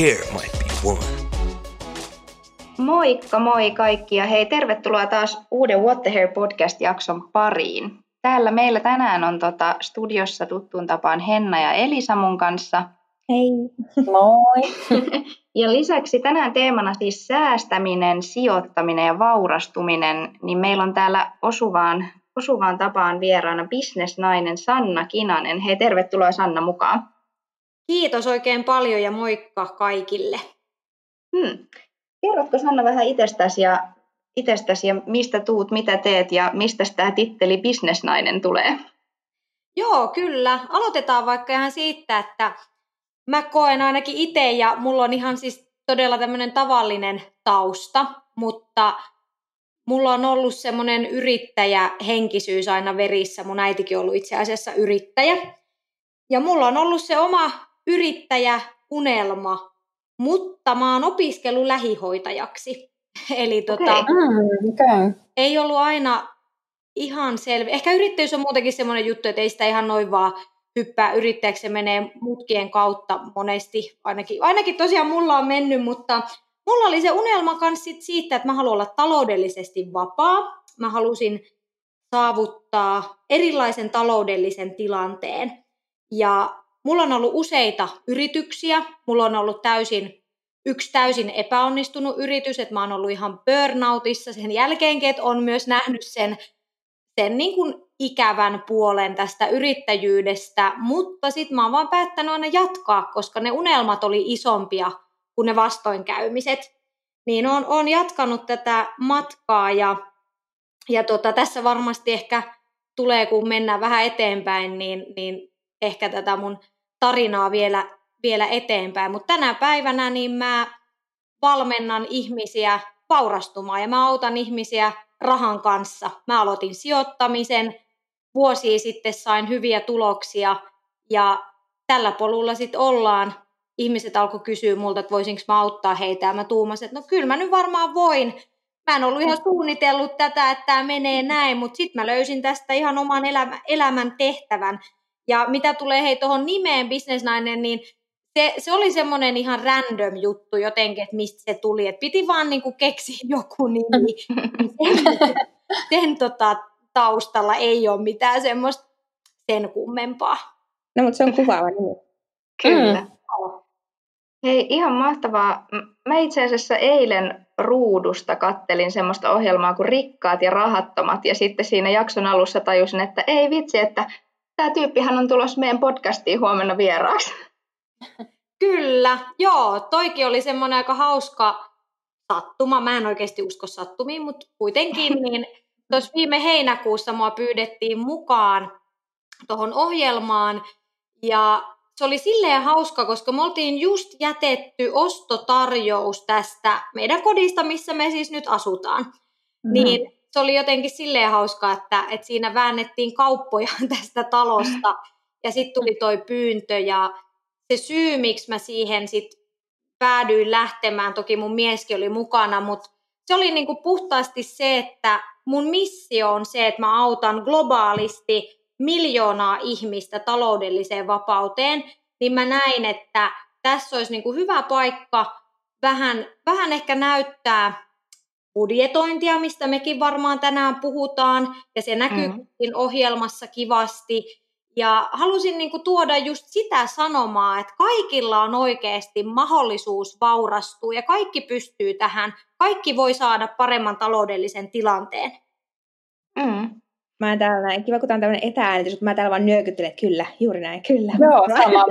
here might be one. Moikka moi kaikki ja hei tervetuloa taas uuden What the Hair podcast-jakson pariin. Täällä meillä tänään on tota studiossa tuttuun tapaan Henna ja Elisa mun kanssa. Hei. Moi. ja lisäksi tänään teemana siis säästäminen, sijoittaminen ja vaurastuminen, niin meillä on täällä osuvaan, osuvaan tapaan vieraana bisnesnainen Sanna Kinanen. Hei, tervetuloa Sanna mukaan. Kiitos oikein paljon ja moikka kaikille. Hmm. Kerrotko Sanna vähän itsestäsi ja, itsestäsi ja mistä tuut, mitä teet ja mistä tämä titteli bisnesnainen tulee? Joo, kyllä. Aloitetaan vaikka ihan siitä, että mä koen ainakin itse ja mulla on ihan siis todella tämmöinen tavallinen tausta, mutta mulla on ollut semmoinen yrittäjähenkisyys aina verissä. Mun äitikin on ollut itse asiassa yrittäjä. Ja mulla on ollut se oma yrittäjäunelma, mutta mä oon opiskellut lähihoitajaksi. Eli tota, okay. Mm, okay. ei ollut aina ihan selvi. Ehkä yrittäjyys on muutenkin semmoinen juttu, että ei sitä ihan noin vaan hyppää yrittäjäksi, se menee mutkien kautta monesti, ainakin, ainakin tosiaan mulla on mennyt, mutta mulla oli se unelma kanssa siitä, että mä haluan olla taloudellisesti vapaa. Mä halusin saavuttaa erilaisen taloudellisen tilanteen. Ja mulla on ollut useita yrityksiä. Mulla on ollut täysin, yksi täysin epäonnistunut yritys, että mä oon ollut ihan burnoutissa sen jälkeenkin, että on myös nähnyt sen, sen niin kuin ikävän puolen tästä yrittäjyydestä, mutta sitten mä oon vaan päättänyt aina jatkaa, koska ne unelmat oli isompia kuin ne vastoinkäymiset. Niin on, on jatkanut tätä matkaa ja, ja tota, tässä varmasti ehkä tulee, kun mennään vähän eteenpäin, niin, niin ehkä tätä mun tarinaa vielä, vielä eteenpäin. Mutta tänä päivänä niin mä valmennan ihmisiä vaurastumaan ja mä autan ihmisiä rahan kanssa. Mä aloitin sijoittamisen, vuosia sitten sain hyviä tuloksia ja tällä polulla sitten ollaan. Ihmiset alkoi kysyä multa, että voisinko mä auttaa heitä ja mä tuumasin, että no kyllä mä nyt varmaan voin. Mä en ollut ihan suunnitellut tätä, että tämä menee näin, mutta sitten mä löysin tästä ihan oman elämä, elämän tehtävän. Ja mitä tulee hei tuohon nimeen bisnesnainen, niin se, se oli semmoinen ihan random juttu jotenkin, että mistä se tuli. Et piti vaan niinku keksiä joku nimi. sen, sen tota, taustalla ei ole mitään semmoista sen kummempaa. No, mutta se on kuvaava nimi. Kyllä. Mm. Hei, ihan mahtavaa. Mä itse asiassa eilen ruudusta kattelin semmoista ohjelmaa kuin Rikkaat ja rahattomat, ja sitten siinä jakson alussa tajusin, että ei vitsi, että tämä tyyppihän on tulossa meidän podcastiin huomenna vieraaksi. Kyllä, joo, toikin oli semmoinen aika hauska sattuma. Mä en oikeasti usko sattumiin, mutta kuitenkin, niin tuossa viime heinäkuussa mua pyydettiin mukaan tuohon ohjelmaan ja se oli silleen hauska, koska me oltiin just jätetty ostotarjous tästä meidän kodista, missä me siis nyt asutaan. Mm-hmm. Niin se oli jotenkin silleen hauska, että, että siinä väännettiin kauppoja tästä talosta. Ja sitten tuli toi pyyntö ja se syy, miksi mä siihen sitten päädyin lähtemään, toki mun mieskin oli mukana, mutta se oli niinku puhtaasti se, että mun missio on se, että mä autan globaalisti miljoonaa ihmistä taloudelliseen vapauteen, niin mä näin, että tässä olisi niin kuin hyvä paikka vähän, vähän ehkä näyttää budjetointia, mistä mekin varmaan tänään puhutaan, ja se näkyy mm. ohjelmassa kivasti. Ja halusin niin kuin tuoda just sitä sanomaa, että kaikilla on oikeasti mahdollisuus vaurastua ja kaikki pystyy tähän. Kaikki voi saada paremman taloudellisen tilanteen. Mm. Mä täällä näin, kiva kun tää on tämmöinen etääänitys, mutta mä täällä vaan nyökyttelen, että kyllä, juuri näin, kyllä. Joo, sama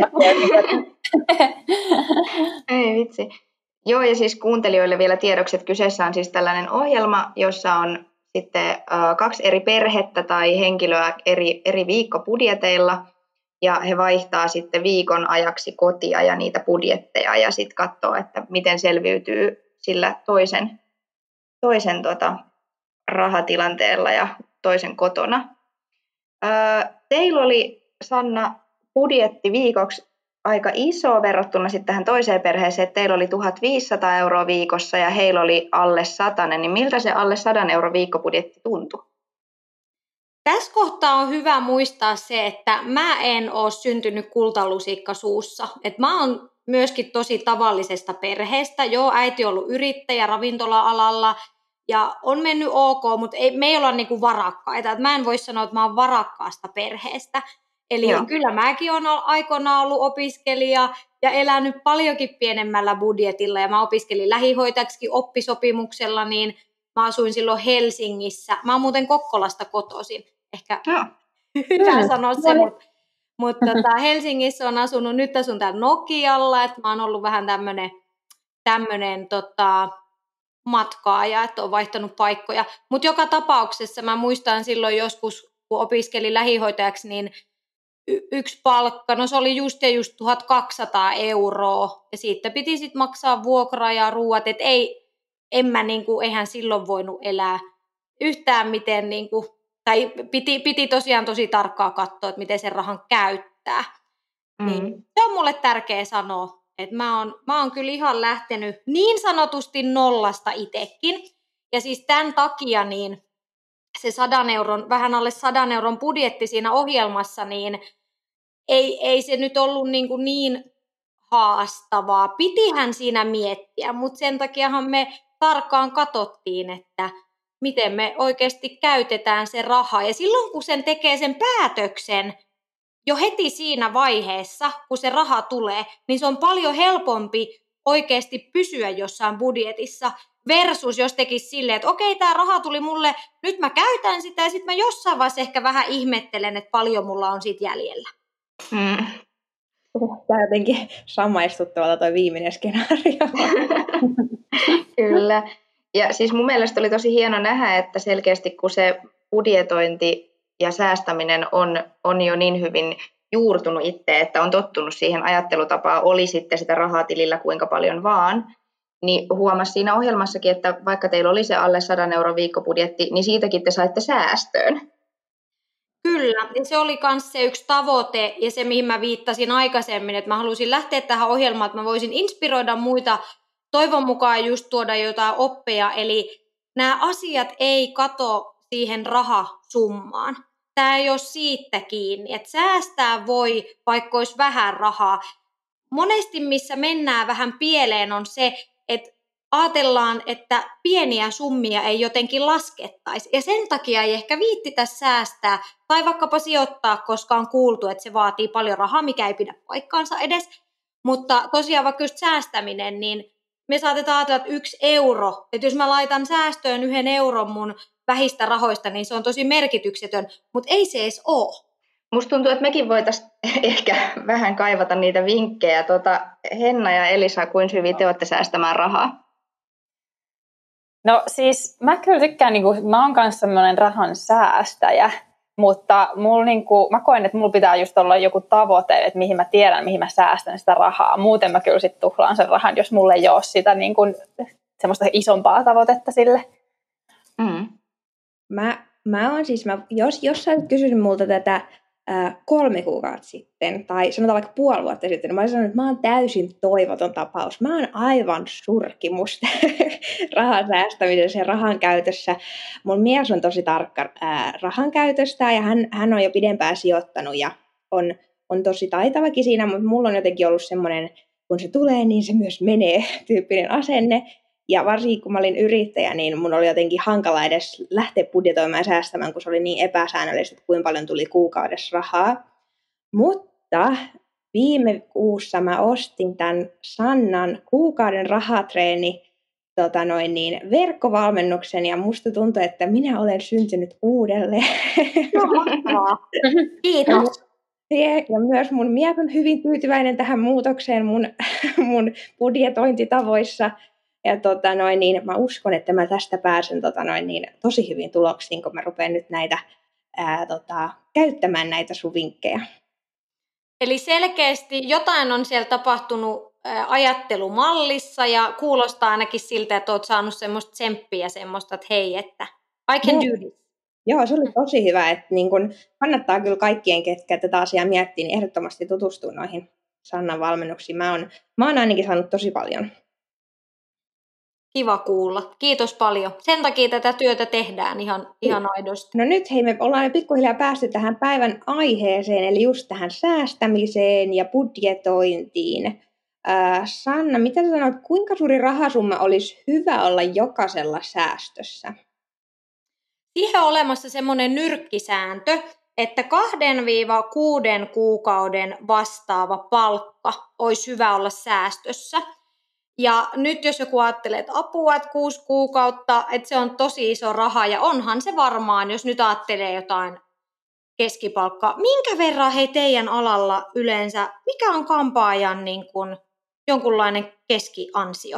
Ei vitsi. Joo, ja siis kuuntelijoille vielä tiedoksi, että kyseessä on siis tällainen ohjelma, jossa on sitten kaksi eri perhettä tai henkilöä eri, eri viikkobudjeteilla, ja he vaihtaa sitten viikon ajaksi kotia ja niitä budjetteja, ja sitten katsoo, että miten selviytyy sillä toisen, toisen tota, rahatilanteella ja toisen kotona. Teillä oli, Sanna, budjetti viikoksi aika iso verrattuna sitten tähän toiseen perheeseen, että teillä oli 1500 euroa viikossa ja heillä oli alle 100, niin miltä se alle 100 euro viikkobudjetti tuntui? tässä kohtaa on hyvä muistaa se, että mä en ole syntynyt kultalusikka suussa. Et mä oon myöskin tosi tavallisesta perheestä. Joo, äiti on ollut yrittäjä ravintola-alalla ja on mennyt ok, mutta ei, me ei olla niinku varakkaita. Et mä en voi sanoa, että mä oon varakkaasta perheestä. Eli Joo. kyllä mäkin olen aikoinaan ollut opiskelija ja elänyt paljonkin pienemmällä budjetilla ja mä opiskelin lähihoitajaksi oppisopimuksella, niin mä asuin silloin Helsingissä. Mä oon muuten Kokkolasta kotoisin. Ehkä Joo. hyvä sanoa se, mutta mutta tota, Helsingissä on asunut, nyt asun täällä Nokialla, että mä oon ollut vähän tämmönen, tämmönen tota, matkaaja, että on vaihtanut paikkoja. Mutta joka tapauksessa mä muistan silloin joskus, kun opiskelin lähihoitajaksi, niin y- yksi palkka, no se oli just ja just 1200 euroa, ja siitä piti sitten maksaa vuokra ja ruuat, että ei, en mä niinku, eihän silloin voinut elää yhtään miten niinku, tai piti, piti tosiaan tosi tarkkaa katsoa, että miten sen rahan käyttää. Mm. Niin, se on mulle tärkeä sanoa, että mä oon, mä oon kyllä ihan lähtenyt niin sanotusti nollasta itekin. Ja siis tämän takia niin se sadan euron, vähän alle sadan euron budjetti siinä ohjelmassa, niin ei, ei se nyt ollut niin, kuin niin haastavaa. Pitihän siinä miettiä, mutta sen takiahan me tarkkaan katsottiin, että miten me oikeasti käytetään se raha. Ja silloin kun sen tekee sen päätöksen jo heti siinä vaiheessa, kun se raha tulee, niin se on paljon helpompi oikeasti pysyä jossain budjetissa versus jos tekisi silleen, että okei, tämä raha tuli mulle, nyt mä käytän sitä ja sitten mä jossain vaiheessa ehkä vähän ihmettelen, että paljon mulla on siitä jäljellä. Mm. Tämä jotenkin samaistuttavalta tuo viimeinen skenaario. Kyllä. Ja siis mun mielestä oli tosi hieno nähdä, että selkeästi kun se budjetointi ja säästäminen on, on jo niin hyvin juurtunut itse, että on tottunut siihen ajattelutapaan, oli sitten sitä rahaa tilillä kuinka paljon vaan, niin huomasi siinä ohjelmassakin, että vaikka teillä oli se alle 100 euron viikkobudjetti, niin siitäkin te saitte säästöön. Kyllä, ja se oli myös se yksi tavoite ja se, mihin mä viittasin aikaisemmin, että mä halusin lähteä tähän ohjelmaan, että mä voisin inspiroida muita toivon mukaan just tuoda jotain oppeja, eli nämä asiat ei kato siihen rahasummaan. Tämä ei ole siitä kiinni, että säästää voi, vaikka olisi vähän rahaa. Monesti missä mennään vähän pieleen on se, että ajatellaan, että pieniä summia ei jotenkin laskettaisi. Ja sen takia ei ehkä viittitä säästää tai vaikkapa sijoittaa, koska on kuultu, että se vaatii paljon rahaa, mikä ei pidä paikkaansa edes. Mutta tosiaan vaikka just säästäminen, niin me saatetaan ajatella, että yksi euro, että jos mä laitan säästöön yhden euron mun vähistä rahoista, niin se on tosi merkityksetön, mutta ei se edes ole. Musta tuntuu, että mekin voitaisiin ehkä vähän kaivata niitä vinkkejä. Tuota, Henna ja Elisa, kuin hyvin te olette säästämään rahaa? No siis mä kyllä tykkään, niin kuin, mä oon kanssa sellainen rahan säästäjä, mutta mulla niinku, mä koen, että mulla pitää just olla joku tavoite, että mihin mä tiedän, mihin mä säästän sitä rahaa. Muuten mä kyllä sitten tuhlaan sen rahan, jos mulle ei ole sitä niinku, semmoista isompaa tavoitetta sille. Mm. Mä, mä on siis, mä, jos, jos sä kysynyt multa tätä kolme kuukautta sitten, tai sanotaan vaikka puoli vuotta sitten, niin mä olisin sanonut, että mä oon täysin toivoton tapaus. Mä oon aivan surkimus rahan säästämisessä ja rahan käytössä. Mun mies on tosi tarkka ää, rahan käytöstä ja hän, hän on jo pidempään sijoittanut ja on, on tosi taitavakin siinä, mutta mulla on jotenkin ollut semmoinen, kun se tulee, niin se myös menee tyyppinen asenne. Ja varsinkin kun mä olin yrittäjä, niin mun oli jotenkin hankala edes lähteä budjetoimaan ja säästämään, kun se oli niin epäsäännöllistä, että kuinka paljon tuli kuukaudessa rahaa. Mutta viime kuussa mä ostin tämän Sannan kuukauden rahatreeni tota noin niin, verkkovalmennuksen ja musta tuntuu, että minä olen syntynyt uudelleen. Kiitos. Ja myös mun mies on hyvin tyytyväinen tähän muutokseen mun, mun budjetointitavoissa. Ja tota noin, niin mä uskon, että mä tästä pääsen tota noin, niin, tosi hyvin tuloksiin, kun mä rupean nyt näitä ää, tota, käyttämään näitä sun vinkkejä. Eli selkeästi jotain on siellä tapahtunut ajattelumallissa ja kuulostaa ainakin siltä, että olet saanut semmoista tsemppiä semmoista, että hei, että I can no. do this. Joo, se oli tosi hyvä, että niin kun kannattaa kyllä kaikkien, ketkä tätä asiaa miettii, niin ehdottomasti tutustua noihin Sannan valmennuksiin. Mä oon, mä oon ainakin saanut tosi paljon Kiva kuulla. Kiitos paljon. Sen takia tätä työtä tehdään ihan, ihan aidosti. No nyt hei, me ollaan pikkuhiljaa päästy tähän päivän aiheeseen, eli just tähän säästämiseen ja budjetointiin. Äh, Sanna, mitä sä sanot, kuinka suuri rahasumma olisi hyvä olla jokaisella säästössä? Siihen on olemassa semmoinen nyrkkisääntö, että kahden viiva kuuden kuukauden vastaava palkka olisi hyvä olla säästössä. Ja nyt jos joku ajattelee, että apua, että kuusi kuukautta, että se on tosi iso raha, ja onhan se varmaan, jos nyt ajattelee jotain keskipalkkaa. Minkä verran hei teidän alalla yleensä, mikä on kampaajan niin kuin jonkunlainen keskiansio?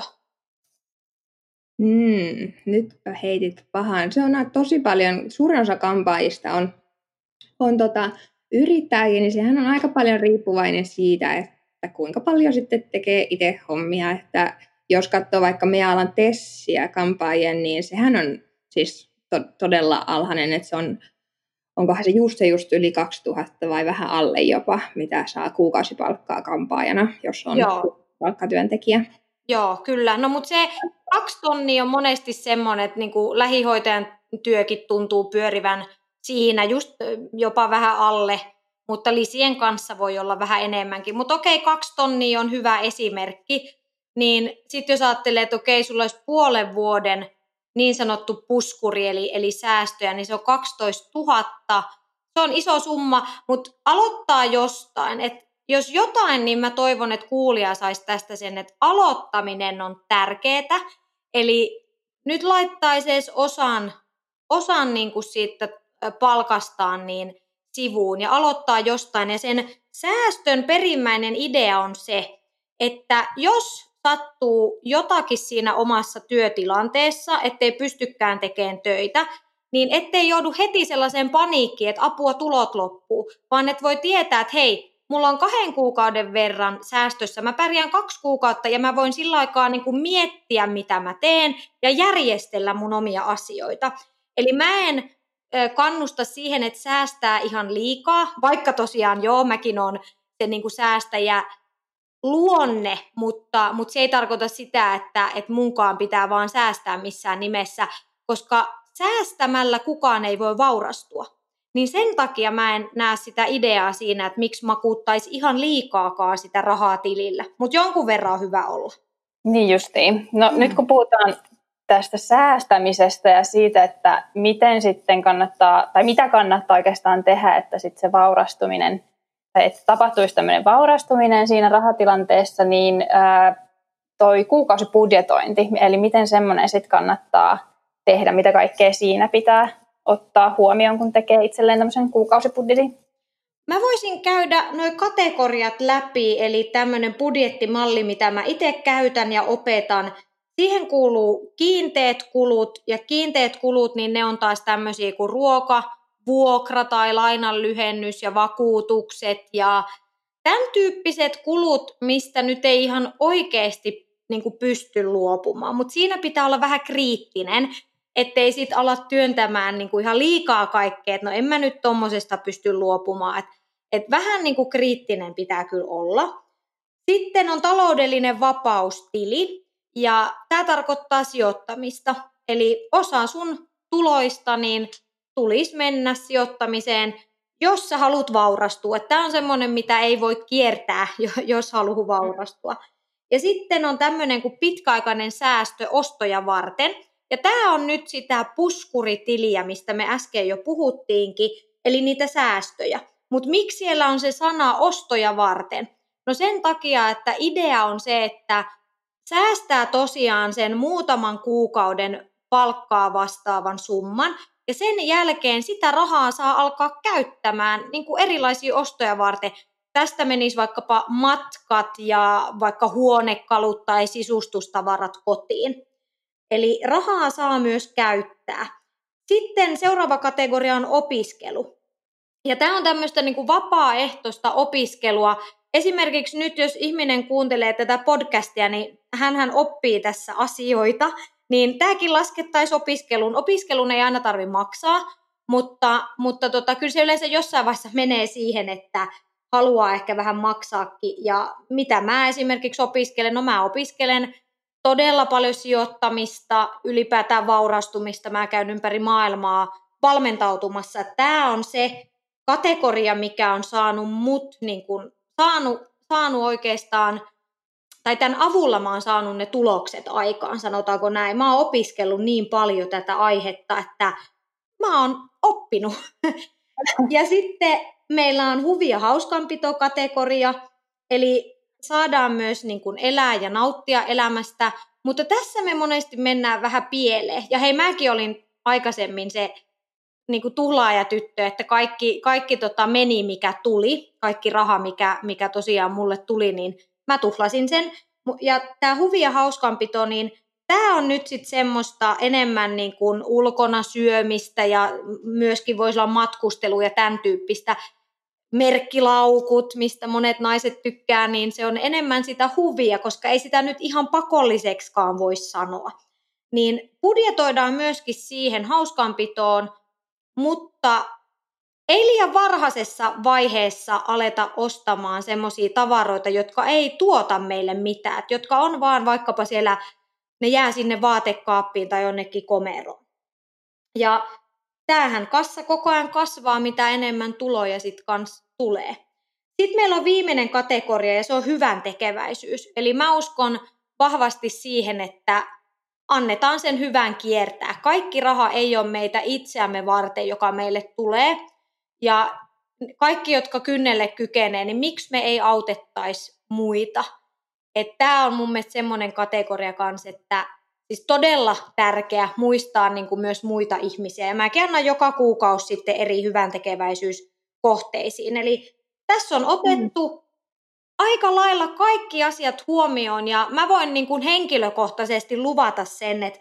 Mm, nyt heitit pahan. Se on tosi paljon, suurin osa kampaajista on, on tota, yrittäjiä, niin sehän on aika paljon riippuvainen siitä, että kuinka paljon sitten tekee itse hommia. Että jos katsoo vaikka meidän alan tessiä kampaajien, niin sehän on siis to- todella alhainen, että se on onkohan se just se just yli 2000 vai vähän alle jopa, mitä saa kuukausipalkkaa kampaajana, jos on Joo. palkkatyöntekijä. Joo, kyllä. No mutta se kaksi tonnia on monesti semmoinen, että niinku lähihoitajan työkin tuntuu pyörivän siinä just jopa vähän alle, mutta lisien kanssa voi olla vähän enemmänkin. Mutta okei, kaksi tonnia on hyvä esimerkki. Niin sitten jos ajattelee, että okei, sulla olisi puolen vuoden niin sanottu puskuri, eli, eli säästöjä, niin se on 12 000. Se on iso summa, mutta aloittaa jostain. Et jos jotain, niin mä toivon, että kuulija saisi tästä sen, että aloittaminen on tärkeää. Eli nyt laittaisi edes osan, osan niin kuin siitä palkastaan niin sivuun ja aloittaa jostain. Ja sen säästön perimmäinen idea on se, että jos sattuu jotakin siinä omassa työtilanteessa, ettei pystykään tekemään töitä, niin ettei joudu heti sellaiseen paniikkiin, että apua tulot loppuu, vaan että voi tietää, että hei, mulla on kahden kuukauden verran säästössä, mä pärjään kaksi kuukautta ja mä voin sillä aikaa niin kuin miettiä, mitä mä teen ja järjestellä mun omia asioita. Eli mä en kannusta siihen, että säästää ihan liikaa, vaikka tosiaan joo, mäkin on se niin kuin säästäjä luonne, mutta, mutta se ei tarkoita sitä, että, että munkaan pitää vaan säästää missään nimessä, koska säästämällä kukaan ei voi vaurastua. Niin sen takia mä en näe sitä ideaa siinä, että miksi makuuttaisi ihan liikaakaan sitä rahaa tilillä. Mutta jonkun verran on hyvä olla. Niin justiin. No mm. nyt kun puhutaan tästä säästämisestä ja siitä, että miten sitten kannattaa, tai mitä kannattaa oikeastaan tehdä, että sitten se vaurastuminen, että tapahtuisi tämmöinen vaurastuminen siinä rahatilanteessa, niin toi kuukausibudjetointi, eli miten semmoinen sitten kannattaa tehdä, mitä kaikkea siinä pitää ottaa huomioon, kun tekee itselleen tämmöisen kuukausibudjetin? Mä voisin käydä noin kategoriat läpi, eli tämmöinen budjettimalli, mitä mä itse käytän ja opetan. Siihen kuuluu kiinteät kulut, ja kiinteät kulut, niin ne on taas tämmöisiä kuin ruoka, vuokra tai lainan lyhennys ja vakuutukset ja tämän tyyppiset kulut, mistä nyt ei ihan oikeasti niin pysty luopumaan. Mutta siinä pitää olla vähän kriittinen, ettei sit ala työntämään niin kuin ihan liikaa kaikkea, että no en mä nyt tommosesta pysty luopumaan, että et vähän niin kuin kriittinen pitää kyllä olla. Sitten on taloudellinen vapaustili, ja tämä tarkoittaa sijoittamista. Eli osa sun tuloista niin tulisi mennä sijoittamiseen, jos sä haluat vaurastua. Tämä on semmoinen, mitä ei voi kiertää, jos haluaa vaurastua. Ja sitten on tämmöinen kuin pitkäaikainen säästö ostoja varten – ja tämä on nyt sitä puskuritiliä, mistä me äsken jo puhuttiinkin, eli niitä säästöjä. Mutta miksi siellä on se sana ostoja varten? No sen takia, että idea on se, että säästää tosiaan sen muutaman kuukauden palkkaa vastaavan summan, ja sen jälkeen sitä rahaa saa alkaa käyttämään niin kuin erilaisia ostoja varten. Tästä menisi vaikkapa matkat ja vaikka huonekalut tai sisustustavarat kotiin. Eli rahaa saa myös käyttää. Sitten seuraava kategoria on opiskelu. Ja tämä on tämmöistä niin kuin vapaaehtoista opiskelua. Esimerkiksi nyt, jos ihminen kuuntelee tätä podcastia, niin hän oppii tässä asioita, niin tämäkin laskettaisiin opiskeluun. Opiskelun ei aina tarvitse maksaa, mutta, mutta tota, kyllä se yleensä jossain vaiheessa menee siihen, että haluaa ehkä vähän maksaakin. Ja mitä mä esimerkiksi opiskelen? No mä opiskelen todella paljon sijoittamista, ylipäätään vaurastumista. Mä käyn ympäri maailmaa valmentautumassa. Tämä on se kategoria, mikä on saanut mut, niin kun, saanut, saanut oikeastaan, tai tämän avulla mä oon saanut ne tulokset aikaan, sanotaanko näin. Mä oon opiskellut niin paljon tätä aihetta, että mä oon oppinut. ja sitten meillä on huvi- ja hauskanpitokategoria, eli saadaan myös niin kuin elää ja nauttia elämästä, mutta tässä me monesti mennään vähän pieleen. Ja hei, mäkin olin aikaisemmin se niin kuin tuhlaajatyttö, että kaikki, kaikki tota meni, mikä tuli, kaikki raha, mikä, mikä tosiaan mulle tuli, niin mä tuhlasin sen. Ja tämä huvi ja hauskanpito, niin tämä on nyt sitten semmoista enemmän niin kuin ulkona syömistä ja myöskin voisi olla matkustelu ja tämän tyyppistä merkkilaukut, mistä monet naiset tykkää, niin se on enemmän sitä huvia, koska ei sitä nyt ihan pakolliseksikaan voi sanoa. Niin budjetoidaan myöskin siihen hauskanpitoon, mutta ei liian varhaisessa vaiheessa aleta ostamaan semmoisia tavaroita, jotka ei tuota meille mitään, jotka on vaan vaikkapa siellä, ne jää sinne vaatekaappiin tai jonnekin komeroon. Ja tämähän kassa koko ajan kasvaa, mitä enemmän tuloja sitten kans tulee. Sitten meillä on viimeinen kategoria ja se on hyvän tekeväisyys. Eli mä uskon vahvasti siihen, että annetaan sen hyvän kiertää. Kaikki raha ei ole meitä itseämme varten, joka meille tulee. Ja kaikki, jotka kynnelle kykenee, niin miksi me ei autettaisi muita? Tämä on mun mielestä semmoinen kategoria kanssa, että siis todella tärkeä muistaa niin kuin myös muita ihmisiä. Ja mä annan joka kuukausi sitten eri hyvän tekeväisyyskohteisiin. Eli tässä on otettu mm. Aika lailla kaikki asiat huomioon ja mä voin niin kuin henkilökohtaisesti luvata sen, että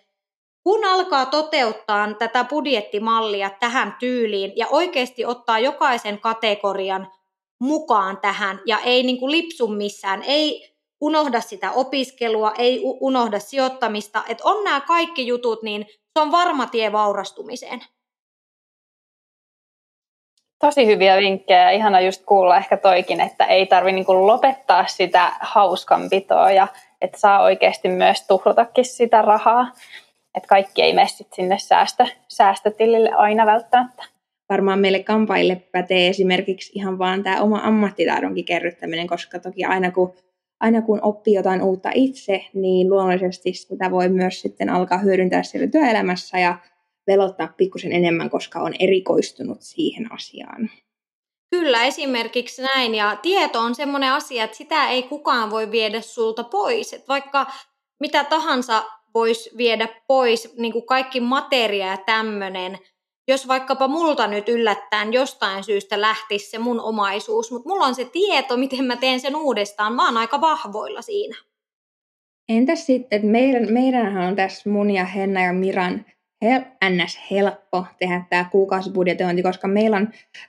kun alkaa toteuttaa tätä budjettimallia tähän tyyliin ja oikeasti ottaa jokaisen kategorian mukaan tähän ja ei niin kuin lipsu missään, ei unohda sitä opiskelua, ei unohda sijoittamista, että on nämä kaikki jutut, niin se on varma tie vaurastumiseen. Tosi hyviä vinkkejä. Ihana just kuulla ehkä toikin, että ei tarvi niin lopettaa sitä hauskanpitoa ja että saa oikeasti myös tuhlatakin sitä rahaa. Että kaikki ei mene sinne säästö, säästötilille aina välttämättä. Varmaan meille kampaille pätee esimerkiksi ihan vaan tämä oma ammattitaidonkin kerryttäminen, koska toki aina kun aina kun oppii jotain uutta itse, niin luonnollisesti sitä voi myös sitten alkaa hyödyntää siellä työelämässä ja velottaa pikkusen enemmän, koska on erikoistunut siihen asiaan. Kyllä, esimerkiksi näin. Ja tieto on semmoinen asia, että sitä ei kukaan voi viedä sulta pois. Että vaikka mitä tahansa voisi viedä pois, niin kuin kaikki materia ja tämmöinen, jos vaikkapa multa nyt yllättäen jostain syystä lähtisi se mun omaisuus, mutta mulla on se tieto, miten mä teen sen uudestaan, mä oon aika vahvoilla siinä. Entäs sitten, että meidän, meidänhän on tässä mun ja Henna ja Miran hel, ns. helppo tehdä tämä kuukausibudjetointi, koska meillä on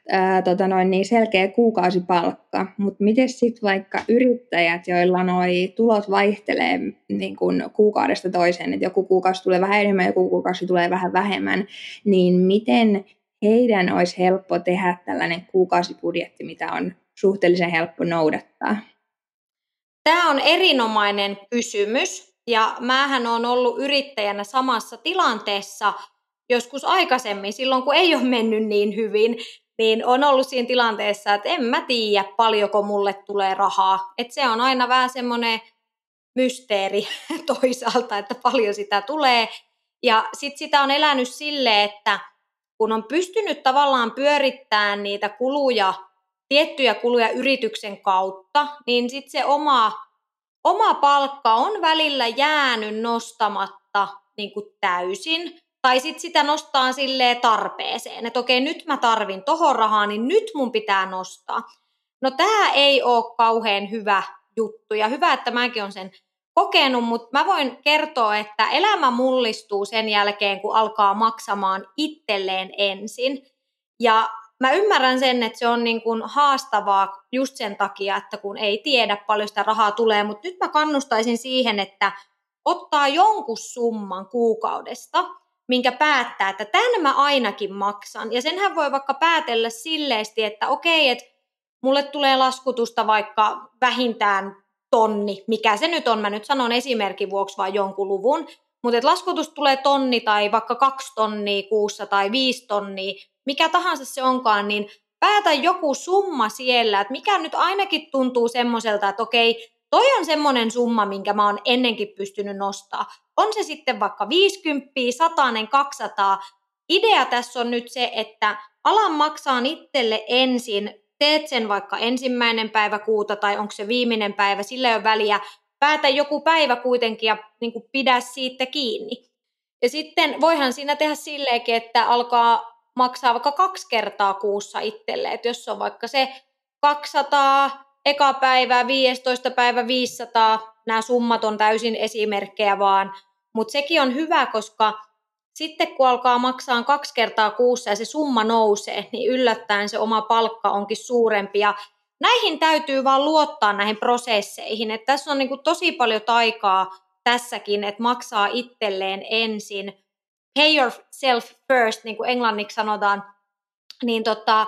ää, tota noin, niin selkeä kuukausipalkka. Mutta miten sitten vaikka yrittäjät, joilla noi tulot vaihtelee niin kun kuukaudesta toiseen, että joku kuukausi tulee vähän enemmän, joku kuukausi tulee vähän vähemmän, niin miten heidän olisi helppo tehdä tällainen kuukausibudjetti, mitä on suhteellisen helppo noudattaa? Tämä on erinomainen kysymys. Ja määhän on ollut yrittäjänä samassa tilanteessa joskus aikaisemmin, silloin kun ei ole mennyt niin hyvin, niin on ollut siinä tilanteessa, että en mä tiedä paljonko mulle tulee rahaa. Että se on aina vähän semmoinen mysteeri toisaalta, että paljon sitä tulee. Ja sitten sitä on elänyt sille, että kun on pystynyt tavallaan pyörittämään niitä kuluja, tiettyjä kuluja yrityksen kautta, niin sitten se oma oma palkka on välillä jäänyt nostamatta niin kuin täysin, tai sitten sitä nostaa sille tarpeeseen, että okei, nyt mä tarvin tohon rahaa, niin nyt mun pitää nostaa. No tämä ei ole kauhean hyvä juttu, ja hyvä, että mäkin on sen kokenut, mutta mä voin kertoa, että elämä mullistuu sen jälkeen, kun alkaa maksamaan itselleen ensin. Ja mä ymmärrän sen, että se on niin kuin haastavaa just sen takia, että kun ei tiedä paljon sitä rahaa tulee, mutta nyt mä kannustaisin siihen, että ottaa jonkun summan kuukaudesta, minkä päättää, että tämän mä ainakin maksan. Ja senhän voi vaikka päätellä silleesti, että okei, että mulle tulee laskutusta vaikka vähintään tonni, mikä se nyt on, mä nyt sanon esimerkin vuoksi vaan jonkun luvun, mutta laskutus tulee tonni tai vaikka kaksi tonnia kuussa tai viisi tonnia, mikä tahansa se onkaan, niin päätä joku summa siellä, että mikä nyt ainakin tuntuu semmoiselta, että okei, toi on semmoinen summa, minkä mä oon ennenkin pystynyt nostaa. On se sitten vaikka 50, 100, 200. Idea tässä on nyt se, että alan maksaa itselle ensin, teet sen vaikka ensimmäinen päivä kuuta tai onko se viimeinen päivä, sillä ei ole väliä, päätä joku päivä kuitenkin ja niin pidä siitä kiinni. Ja sitten voihan siinä tehdä silleenkin, että alkaa maksaa vaikka kaksi kertaa kuussa itselle. Että jos on vaikka se 200, eka päivä, 15 päivä, 500, nämä summat on täysin esimerkkejä vaan. Mutta sekin on hyvä, koska sitten kun alkaa maksaa kaksi kertaa kuussa ja se summa nousee, niin yllättäen se oma palkka onkin suurempi. Ja näihin täytyy vaan luottaa näihin prosesseihin. että tässä on niin kuin tosi paljon taikaa tässäkin, että maksaa itselleen ensin. Pay yourself first, niin kuin englanniksi sanotaan. Niin tota,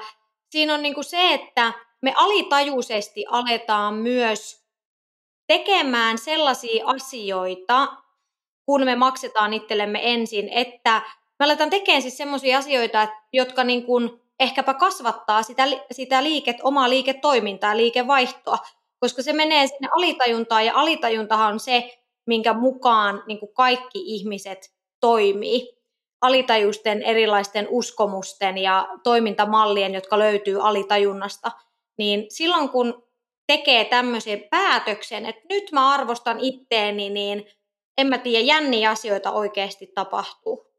siinä on niin kuin se, että me alitajuisesti aletaan myös tekemään sellaisia asioita, kun me maksetaan itsellemme ensin, että me aletaan tekemään siis sellaisia asioita, jotka niin kuin ehkäpä kasvattaa sitä, sitä liiket, omaa liiketoimintaa, liikevaihtoa, koska se menee sinne alitajuntaan ja alitajuntahan on se, minkä mukaan niin kuin kaikki ihmiset toimii. Alitajusten erilaisten uskomusten ja toimintamallien, jotka löytyy alitajunnasta. Niin silloin kun tekee tämmöisen päätöksen, että nyt mä arvostan itteeni, niin en mä tiedä, jänniä asioita oikeasti tapahtuu.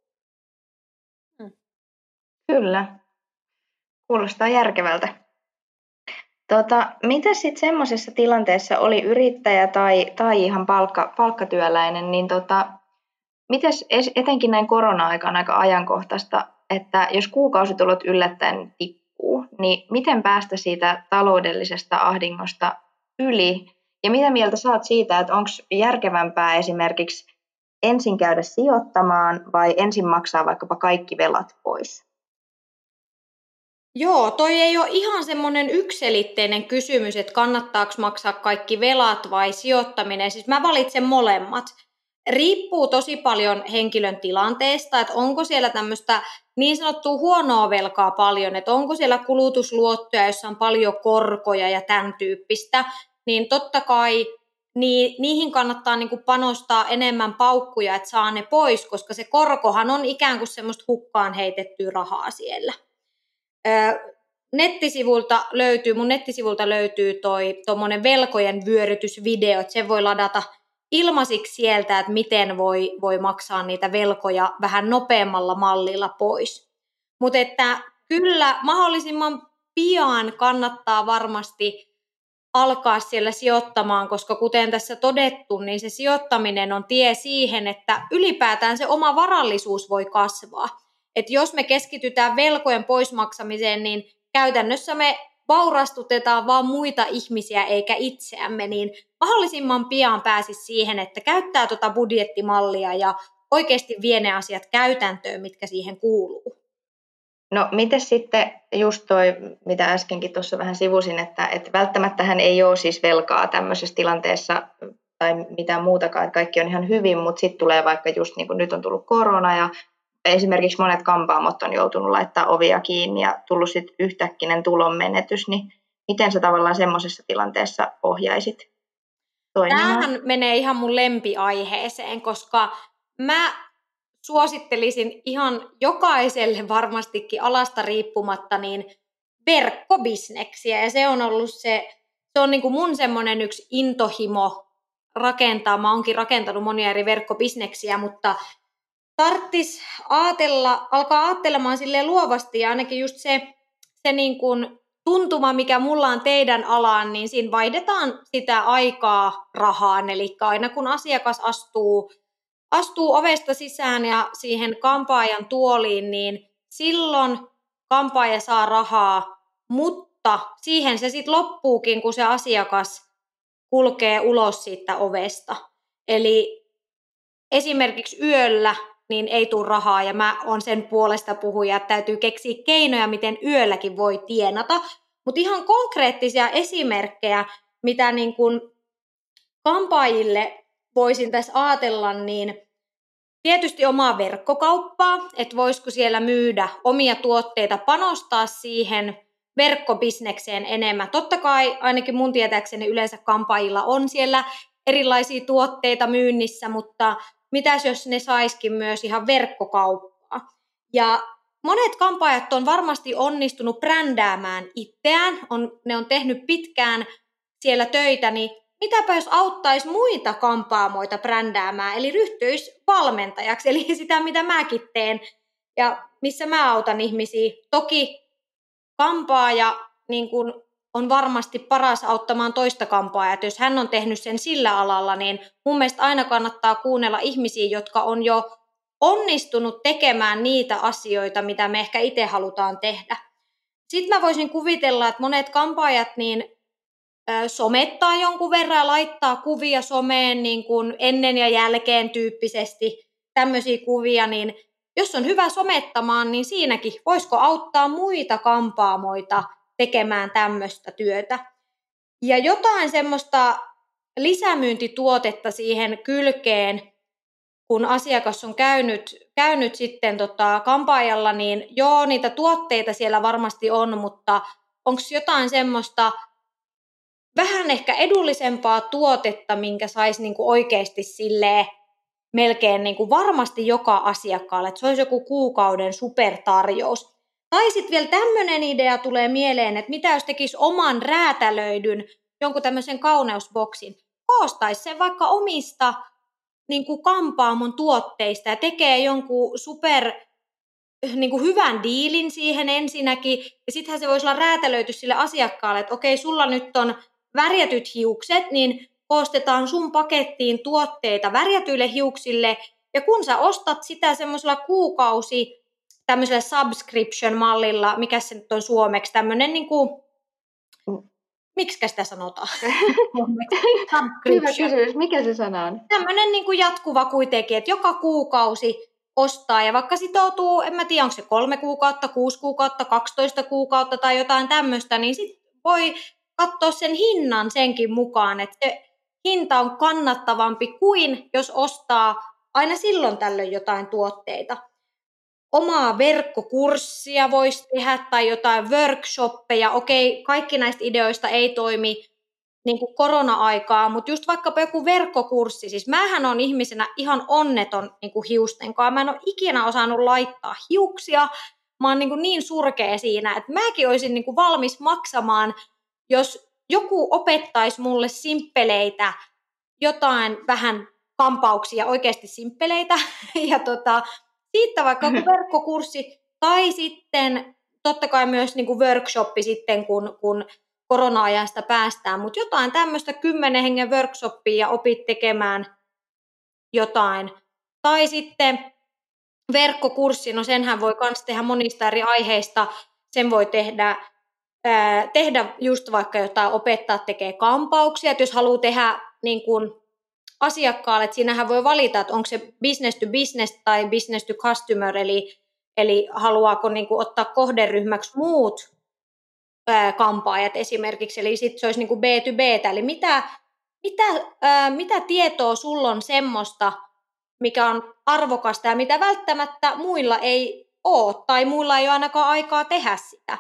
Hmm. Kyllä. Kuulostaa järkevältä. Tota, mitä sitten semmoisessa tilanteessa oli yrittäjä tai, tai ihan palkka, palkkatyöläinen, niin tota, mites etenkin näin korona-aikana aika ajankohtaista, että jos kuukausitulot yllättäen tippuu, niin miten päästä siitä taloudellisesta ahdingosta yli? Ja mitä mieltä saat siitä, että onko järkevämpää esimerkiksi ensin käydä sijoittamaan vai ensin maksaa vaikkapa kaikki velat pois? Joo, toi ei ole ihan semmoinen ykselitteinen kysymys, että kannattaako maksaa kaikki velat vai sijoittaminen. Siis mä valitsen molemmat. Riippuu tosi paljon henkilön tilanteesta, että onko siellä tämmöistä niin sanottua huonoa velkaa paljon, että onko siellä kulutusluottoja, jossa on paljon korkoja ja tämän tyyppistä, niin totta kai niin niihin kannattaa niin kuin panostaa enemmän paukkuja, että saa ne pois, koska se korkohan on ikään kuin semmoista hukkaan heitettyä rahaa siellä. Nettisivulta löytyy, mun nettisivulta löytyy toi tuommoinen velkojen vyörytysvideo, että sen voi ladata ilmaisiksi sieltä, että miten voi, voi maksaa niitä velkoja vähän nopeammalla mallilla pois. Mutta että kyllä mahdollisimman pian kannattaa varmasti alkaa siellä sijoittamaan, koska kuten tässä todettu, niin se sijoittaminen on tie siihen, että ylipäätään se oma varallisuus voi kasvaa että jos me keskitytään velkojen poismaksamiseen, niin käytännössä me vaurastutetaan vaan muita ihmisiä eikä itseämme, niin mahdollisimman pian pääsisi siihen, että käyttää tuota budjettimallia ja oikeasti vie ne asiat käytäntöön, mitkä siihen kuuluu. No miten sitten just toi, mitä äskenkin tuossa vähän sivusin, että, että välttämättä hän ei ole siis velkaa tämmöisessä tilanteessa tai mitään muutakaan, että kaikki on ihan hyvin, mutta sitten tulee vaikka just niin kuin nyt on tullut korona ja esimerkiksi monet kampaamot on joutunut laittaa ovia kiinni ja tullut sitten yhtäkkinen tulon menetys, niin miten sä tavallaan semmoisessa tilanteessa ohjaisit toimimaan? Tämähän menee ihan mun lempiaiheeseen, koska mä suosittelisin ihan jokaiselle varmastikin alasta riippumatta niin verkkobisneksiä ja se on ollut se, se on niin kuin mun semmoinen yksi intohimo rakentaa. Mä oonkin rakentanut monia eri verkkobisneksiä, mutta tarttis aatella, alkaa ajattelemaan sille luovasti ja ainakin just se, se niin kuin tuntuma, mikä mulla on teidän alaan, niin siinä vaihdetaan sitä aikaa rahaan. Eli aina kun asiakas astuu, astuu ovesta sisään ja siihen kampaajan tuoliin, niin silloin kampaaja saa rahaa, mutta siihen se sitten loppuukin, kun se asiakas kulkee ulos siitä ovesta. Eli esimerkiksi yöllä niin ei tule rahaa ja mä oon sen puolesta puhuja, että täytyy keksiä keinoja, miten yölläkin voi tienata. Mutta ihan konkreettisia esimerkkejä, mitä niin kun kampaajille voisin tässä ajatella, niin tietysti omaa verkkokauppaa, että voisiko siellä myydä omia tuotteita, panostaa siihen verkkobisnekseen enemmän. Totta kai ainakin mun tietääkseni yleensä kampaajilla on siellä erilaisia tuotteita myynnissä, mutta mitäs jos ne saiskin myös ihan verkkokauppaa. Ja monet kampaajat on varmasti onnistunut brändäämään itseään, on, ne on tehnyt pitkään siellä töitä, niin mitäpä jos auttaisi muita kampaamoita brändäämään, eli ryhtyisi valmentajaksi, eli sitä mitä mäkin teen, ja missä mä autan ihmisiä. Toki kampaaja niin kun on varmasti paras auttamaan toista kampaajaa. Että jos hän on tehnyt sen sillä alalla, niin mun mielestä aina kannattaa kuunnella ihmisiä, jotka on jo onnistunut tekemään niitä asioita, mitä me ehkä itse halutaan tehdä. Sitten mä voisin kuvitella, että monet kampaajat niin somettaa jonkun verran ja laittaa kuvia someen niin kuin ennen ja jälkeen tyyppisesti tämmöisiä kuvia, niin jos on hyvä somettamaan, niin siinäkin voisiko auttaa muita kampaamoita tekemään tämmöistä työtä. Ja jotain semmoista lisämyyntituotetta siihen kylkeen, kun asiakas on käynyt, käynyt sitten tota kampaajalla, niin joo, niitä tuotteita siellä varmasti on, mutta onko jotain semmoista vähän ehkä edullisempaa tuotetta, minkä saisi niinku oikeasti silleen melkein niinku varmasti joka asiakkaalle, että se olisi joku kuukauden supertarjous. Tai sitten vielä tämmöinen idea tulee mieleen, että mitä jos tekisi oman räätälöidyn jonkun tämmöisen kauneusboksin. Koostaisi sen vaikka omista niin kuin kampaamon tuotteista ja tekee jonkun super niin kuin hyvän diilin siihen ensinnäkin. Ja sittenhän se voisi olla räätälöity sille asiakkaalle, että okei, sulla nyt on värjätyt hiukset, niin koostetaan sun pakettiin tuotteita värjätyille hiuksille. Ja kun sä ostat sitä semmoisella kuukausi tämmöisellä subscription-mallilla, mikä se nyt on suomeksi, tämmöinen niin kuin, miksi sitä sanotaan? Hyvä kysymys, mikä se sana on? Tämmöinen niin kuin jatkuva kuitenkin, että joka kuukausi ostaa ja vaikka sitoutuu, en mä tiedä, onko se kolme kuukautta, kuusi kuukautta, 12 kuukautta tai jotain tämmöistä, niin sit voi katsoa sen hinnan senkin mukaan, että se hinta on kannattavampi kuin jos ostaa aina silloin tällöin jotain tuotteita omaa verkkokurssia voisi tehdä tai jotain workshoppeja. Okei, kaikki näistä ideoista ei toimi niin kuin korona-aikaa, mutta just vaikkapa joku verkkokurssi. Siis mähän on ihmisenä ihan onneton niin kuin hiusten kanssa. Mä en ole ikinä osannut laittaa hiuksia. Mä oon niin, kuin niin surkea siinä, että mäkin olisin niin kuin valmis maksamaan, jos joku opettaisi mulle simppeleitä, jotain vähän kampauksia, oikeasti simppeleitä. Ja tota, siitä vaikka joku verkkokurssi tai sitten totta kai myös niin kuin workshoppi sitten, kun, kun korona-ajasta päästään, mutta jotain tämmöistä kymmenen hengen workshoppia ja opit tekemään jotain. Tai sitten verkkokurssi, no senhän voi myös tehdä monista eri aiheista, sen voi tehdä, ää, tehdä just vaikka jotain, opettaa tekee kampauksia, että jos haluaa tehdä niin kuin asiakkaalle, että siinähän voi valita, että onko se business to business tai business to customer, eli, eli haluaako niin kuin ottaa kohderyhmäksi muut ää, kampaajat esimerkiksi, eli sitten se olisi niin kuin B2B, eli mitä, mitä, ää, mitä tietoa sulla on semmoista, mikä on arvokasta ja mitä välttämättä muilla ei ole, tai muilla ei ole ainakaan aikaa tehdä sitä.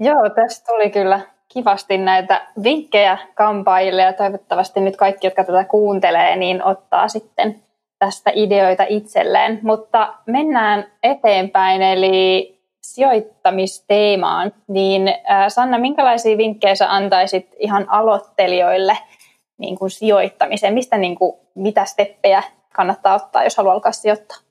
Joo, tästä tuli kyllä kivasti näitä vinkkejä kampaajille ja toivottavasti nyt kaikki, jotka tätä kuuntelee, niin ottaa sitten tästä ideoita itselleen. Mutta mennään eteenpäin, eli sijoittamisteemaan. Niin äh, Sanna, minkälaisia vinkkejä sä antaisit ihan aloittelijoille niin kuin sijoittamiseen? Mistä, niin kuin, mitä steppejä kannattaa ottaa, jos haluaa alkaa sijoittaa?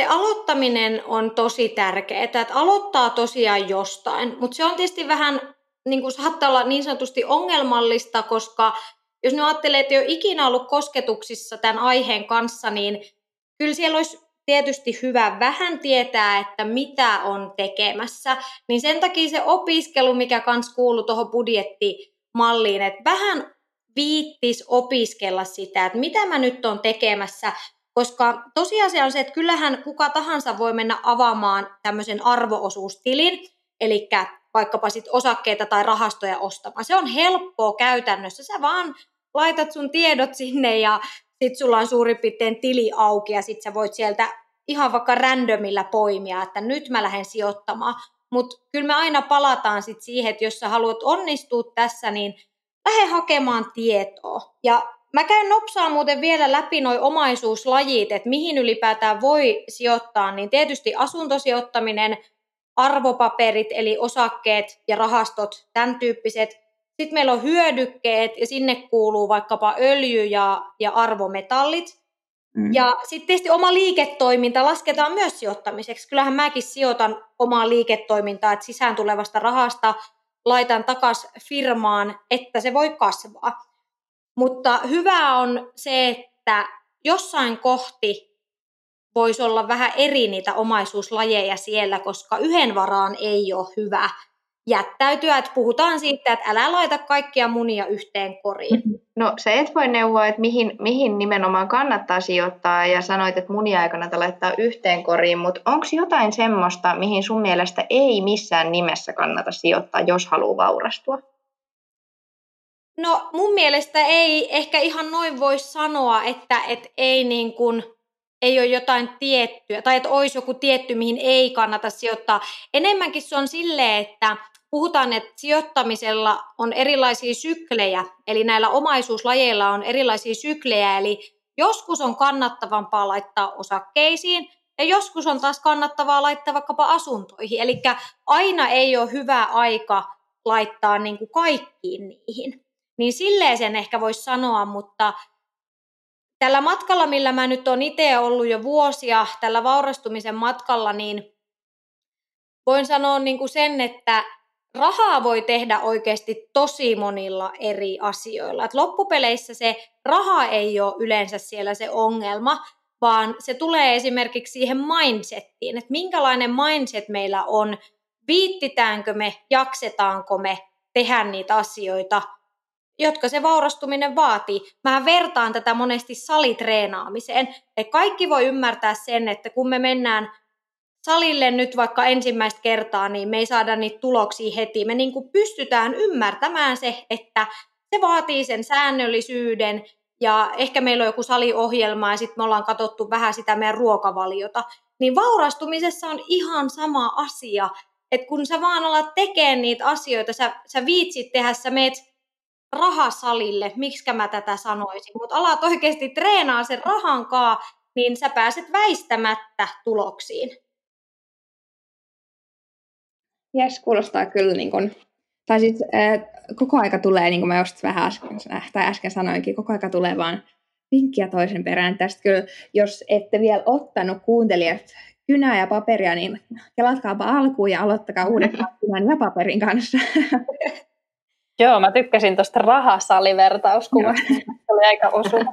Se aloittaminen on tosi tärkeää, että aloittaa tosiaan jostain, mutta se on tietysti vähän, niin kuin saattaa olla niin sanotusti ongelmallista, koska jos ne ajattelee, että ei ole ikinä ollut kosketuksissa tämän aiheen kanssa, niin kyllä siellä olisi tietysti hyvä vähän tietää, että mitä on tekemässä. Niin sen takia se opiskelu, mikä kans kuuluu tuohon budjettimalliin, että vähän viittis opiskella sitä, että mitä mä nyt on tekemässä, koska tosiasia on se, että kyllähän kuka tahansa voi mennä avaamaan tämmöisen arvoosuustilin, eli vaikkapa sit osakkeita tai rahastoja ostamaan. Se on helppoa käytännössä. Sä vaan laitat sun tiedot sinne ja sit sulla on suurin piirtein tili auki ja sit sä voit sieltä ihan vaikka randomilla poimia, että nyt mä lähden sijoittamaan. Mutta kyllä me aina palataan sit siihen, että jos sä haluat onnistua tässä, niin lähde hakemaan tietoa. Ja mä käyn nopsaa muuten vielä läpi noi omaisuuslajit, että mihin ylipäätään voi sijoittaa, niin tietysti asuntosijoittaminen, arvopaperit eli osakkeet ja rahastot, tämän tyyppiset. Sitten meillä on hyödykkeet ja sinne kuuluu vaikkapa öljy ja, ja arvometallit. Mm. Ja sitten tietysti oma liiketoiminta lasketaan myös sijoittamiseksi. Kyllähän mäkin sijoitan omaa liiketoimintaa, että sisään tulevasta rahasta laitan takas firmaan, että se voi kasvaa. Mutta hyvä on se, että jossain kohti voisi olla vähän eri niitä omaisuuslajeja siellä, koska yhden varaan ei ole hyvä jättäytyä. Että puhutaan siitä, että älä laita kaikkia munia yhteen koriin. Mm-hmm. No se et voi neuvoa, että mihin, mihin nimenomaan kannattaa sijoittaa ja sanoit, että munia ei kannata laittaa yhteen koriin, mutta onko jotain semmoista, mihin sun mielestä ei missään nimessä kannata sijoittaa, jos haluaa vaurastua? No mun mielestä ei ehkä ihan noin voi sanoa, että et ei niin kuin, ei ole jotain tiettyä, tai että olisi joku tietty, mihin ei kannata sijoittaa. Enemmänkin se on silleen, että puhutaan, että sijoittamisella on erilaisia syklejä, eli näillä omaisuuslajeilla on erilaisia syklejä, eli joskus on kannattavampaa laittaa osakkeisiin, ja joskus on taas kannattavaa laittaa vaikkapa asuntoihin. Eli aina ei ole hyvä aika laittaa niin kuin kaikkiin niihin. Niin silleen sen ehkä voisi sanoa, mutta tällä matkalla, millä mä nyt olen itse ollut jo vuosia, tällä vaurastumisen matkalla, niin voin sanoa niin kuin sen, että rahaa voi tehdä oikeasti tosi monilla eri asioilla. Et loppupeleissä se raha ei ole yleensä siellä se ongelma, vaan se tulee esimerkiksi siihen mindsettiin, että minkälainen mindset meillä on, viittitäänkö me, jaksetaanko me tehdä niitä asioita, jotka se vaurastuminen vaatii. Mä vertaan tätä monesti salitreenaamiseen. Et kaikki voi ymmärtää sen, että kun me mennään salille nyt vaikka ensimmäistä kertaa, niin me ei saada niitä tuloksia heti. Me niin kuin pystytään ymmärtämään se, että se vaatii sen säännöllisyyden ja ehkä meillä on joku saliohjelma ja sitten me ollaan katsottu vähän sitä meidän ruokavaliota. Niin vaurastumisessa on ihan sama asia, että kun sä vaan alat tekemään niitä asioita, sä, sä viitsit tehdä, sä meet rahasalille, miksi mä tätä sanoisin, mutta alat oikeasti treenaa sen rahankaa, niin sä pääset väistämättä tuloksiin. Jes, kuulostaa kyllä niin kuin, tai siis äh, koko aika tulee, niin kuin mä just vähän äsken, tai äsken sanoinkin, koko aika tulee vaan vinkkiä toisen perään. Tästä kyllä, jos ette vielä ottanut kuuntelijat kynää ja paperia, niin kelatkaapa alkuun ja aloittakaa uudestaan kynän ja paperin kanssa. Joo, mä tykkäsin tuosta rahasalivertauskuvasta. Se oli aika osuva.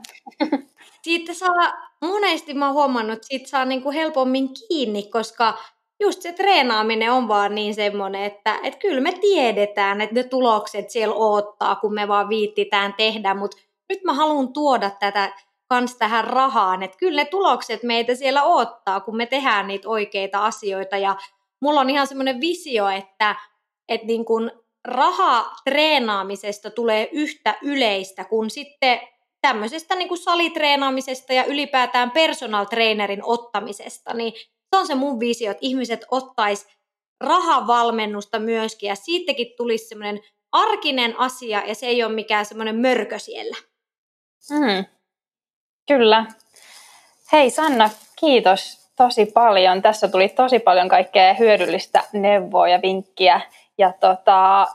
Siitä saa, monesti mä oon huomannut, että siitä saa niinku helpommin kiinni, koska just se treenaaminen on vaan niin semmoinen, että, että kyllä me tiedetään, että ne tulokset siellä odottaa, kun me vaan viittitään tehdä, mutta nyt mä haluan tuoda tätä kans tähän rahaan, että kyllä ne tulokset meitä siellä odottaa, kun me tehdään niitä oikeita asioita ja mulla on ihan semmoinen visio, että, että niin kun raha treenaamisesta tulee yhtä yleistä kuin sitten tämmöisestä niin kuin salitreenaamisesta ja ylipäätään personal trainerin ottamisesta, niin se on se mun visio, että ihmiset ottais rahavalmennusta myöskin ja siitäkin tulisi semmoinen arkinen asia ja se ei ole mikään semmoinen mörkö siellä. Mm. Kyllä. Hei Sanna, kiitos tosi paljon. Tässä tuli tosi paljon kaikkea hyödyllistä neuvoa ja vinkkiä. Ja tota,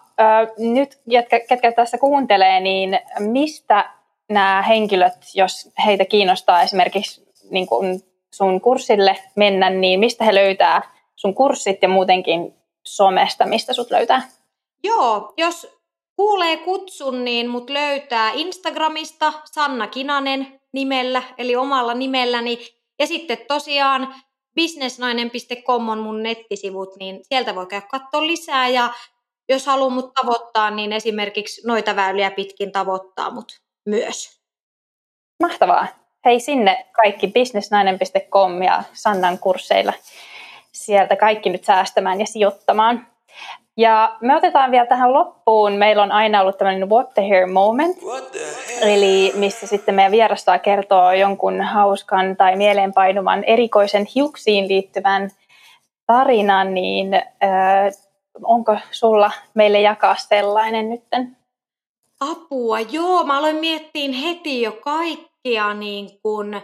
nyt, ketkä, ketkä tässä kuuntelee, niin mistä nämä henkilöt, jos heitä kiinnostaa esimerkiksi niin kuin sun kurssille mennä, niin mistä he löytää sun kurssit ja muutenkin somesta, mistä sut löytää? Joo, jos kuulee kutsun, niin mut löytää Instagramista Sanna Kinanen nimellä, eli omalla nimelläni. Ja sitten tosiaan businessnainen.com on mun nettisivut, niin sieltä voi käydä katsoa lisää. Ja jos haluaa mut tavoittaa, niin esimerkiksi noita väyliä pitkin tavoittaa mut myös. Mahtavaa. Hei sinne kaikki businessnainen.com ja Sannan kursseilla. Sieltä kaikki nyt säästämään ja sijoittamaan. Ja me otetaan vielä tähän loppuun. Meillä on aina ollut tämmöinen what the hair moment. The Eli missä sitten meidän vierastaa kertoo jonkun hauskan tai mieleenpainuvan erikoisen hiuksiin liittyvän tarinan, niin äh, onko sulla meille jakaa sellainen nytten? Apua, joo. Mä aloin miettiä heti jo kaikkia niin kun,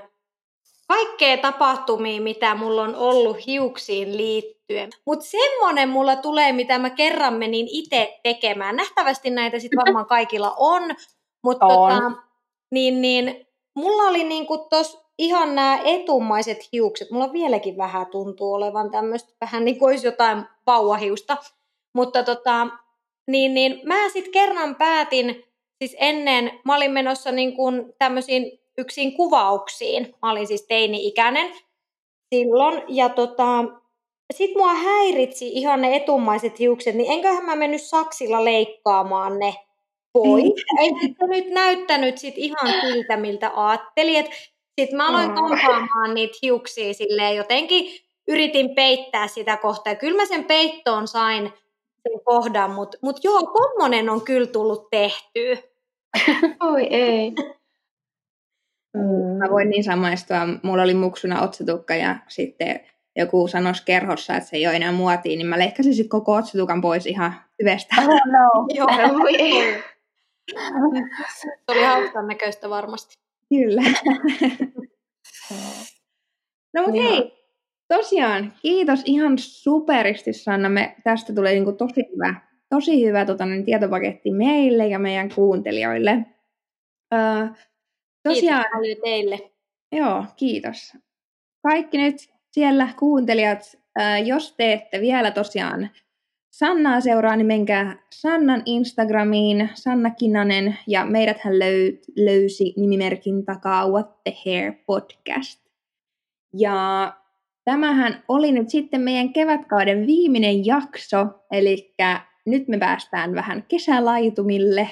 kaikkea tapahtumia, mitä mulla on ollut hiuksiin liittyen. Mutta semmonen mulla tulee, mitä mä kerran menin itse tekemään. Nähtävästi näitä sitten varmaan kaikilla on. Mutta tota, niin, niin, mulla oli niinku tos ihan nämä etumaiset hiukset. Mulla vieläkin vähän tuntuu olevan tämmöistä, vähän niin kuin olisi jotain vauvahiusta. Mutta tota, niin, niin mä sitten kerran päätin, siis ennen, mä olin menossa niin kuin tämmöisiin yksin kuvauksiin. Mä olin siis teini-ikäinen silloin. Ja tota, sitten mua häiritsi ihan ne etumaiset hiukset, niin enköhän mä mennyt saksilla leikkaamaan ne pois. Mm. Ei se nyt näyttänyt sit ihan siltä, miltä ajattelin. Sitten mä aloin kampaamaan niitä hiuksia silleen jotenkin yritin peittää sitä kohtaa. Kyllä mä sen peittoon sain sen kohdan, mutta mut joo, tommonen on kyllä tullut tehtyä. Oi ei. Mm. Mä voin niin samaistua. Mulla oli muksuna otsatukka ja sitten joku sanoisi kerhossa, että se ei ole enää muotiin, niin mä leikkasin sitten koko otsatukan pois ihan tyvestä. Oh no. Joo, ei. Se oli hauskan näköistä varmasti. Kyllä. no mutta hei, tosiaan, kiitos ihan superisti Sanna. Me, tästä tulee niinku tosi hyvä, tosi hyvä tota, niin, tietopaketti meille ja meidän kuuntelijoille. Uh, tosiaan, kiitos paljon teille. Joo, kiitos. Kaikki nyt siellä kuuntelijat, uh, jos teette vielä tosiaan Sannaa seuraa, niin menkää Sannan Instagramiin, Sanna Kinnanen, ja meidät hän löy- löysi nimimerkin takaa What the Hair podcast. Ja tämähän oli nyt sitten meidän kevätkauden viimeinen jakso, eli nyt me päästään vähän kesälaitumille.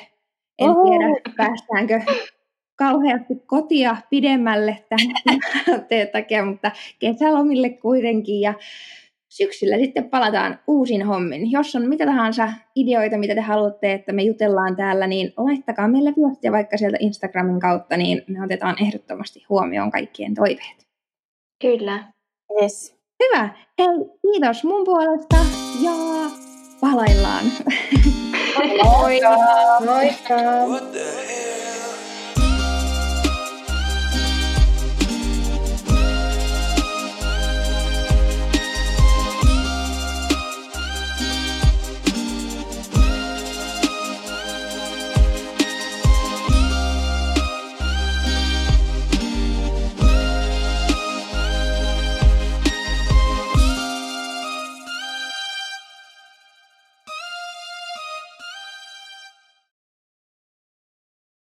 En Oho. tiedä, päästäänkö kauheasti kotia pidemmälle tämän takia, mutta kesälomille kuitenkin. Ja syksyllä sitten palataan uusin hommin. Jos on mitä tahansa ideoita, mitä te haluatte, että me jutellaan täällä, niin laittakaa meille viestiä vaikka sieltä Instagramin kautta, niin me otetaan ehdottomasti huomioon kaikkien toiveet. Kyllä. Yes. Hyvä. Hei, kiitos mun puolesta ja palaillaan. Moikka! Moikka! What the hell?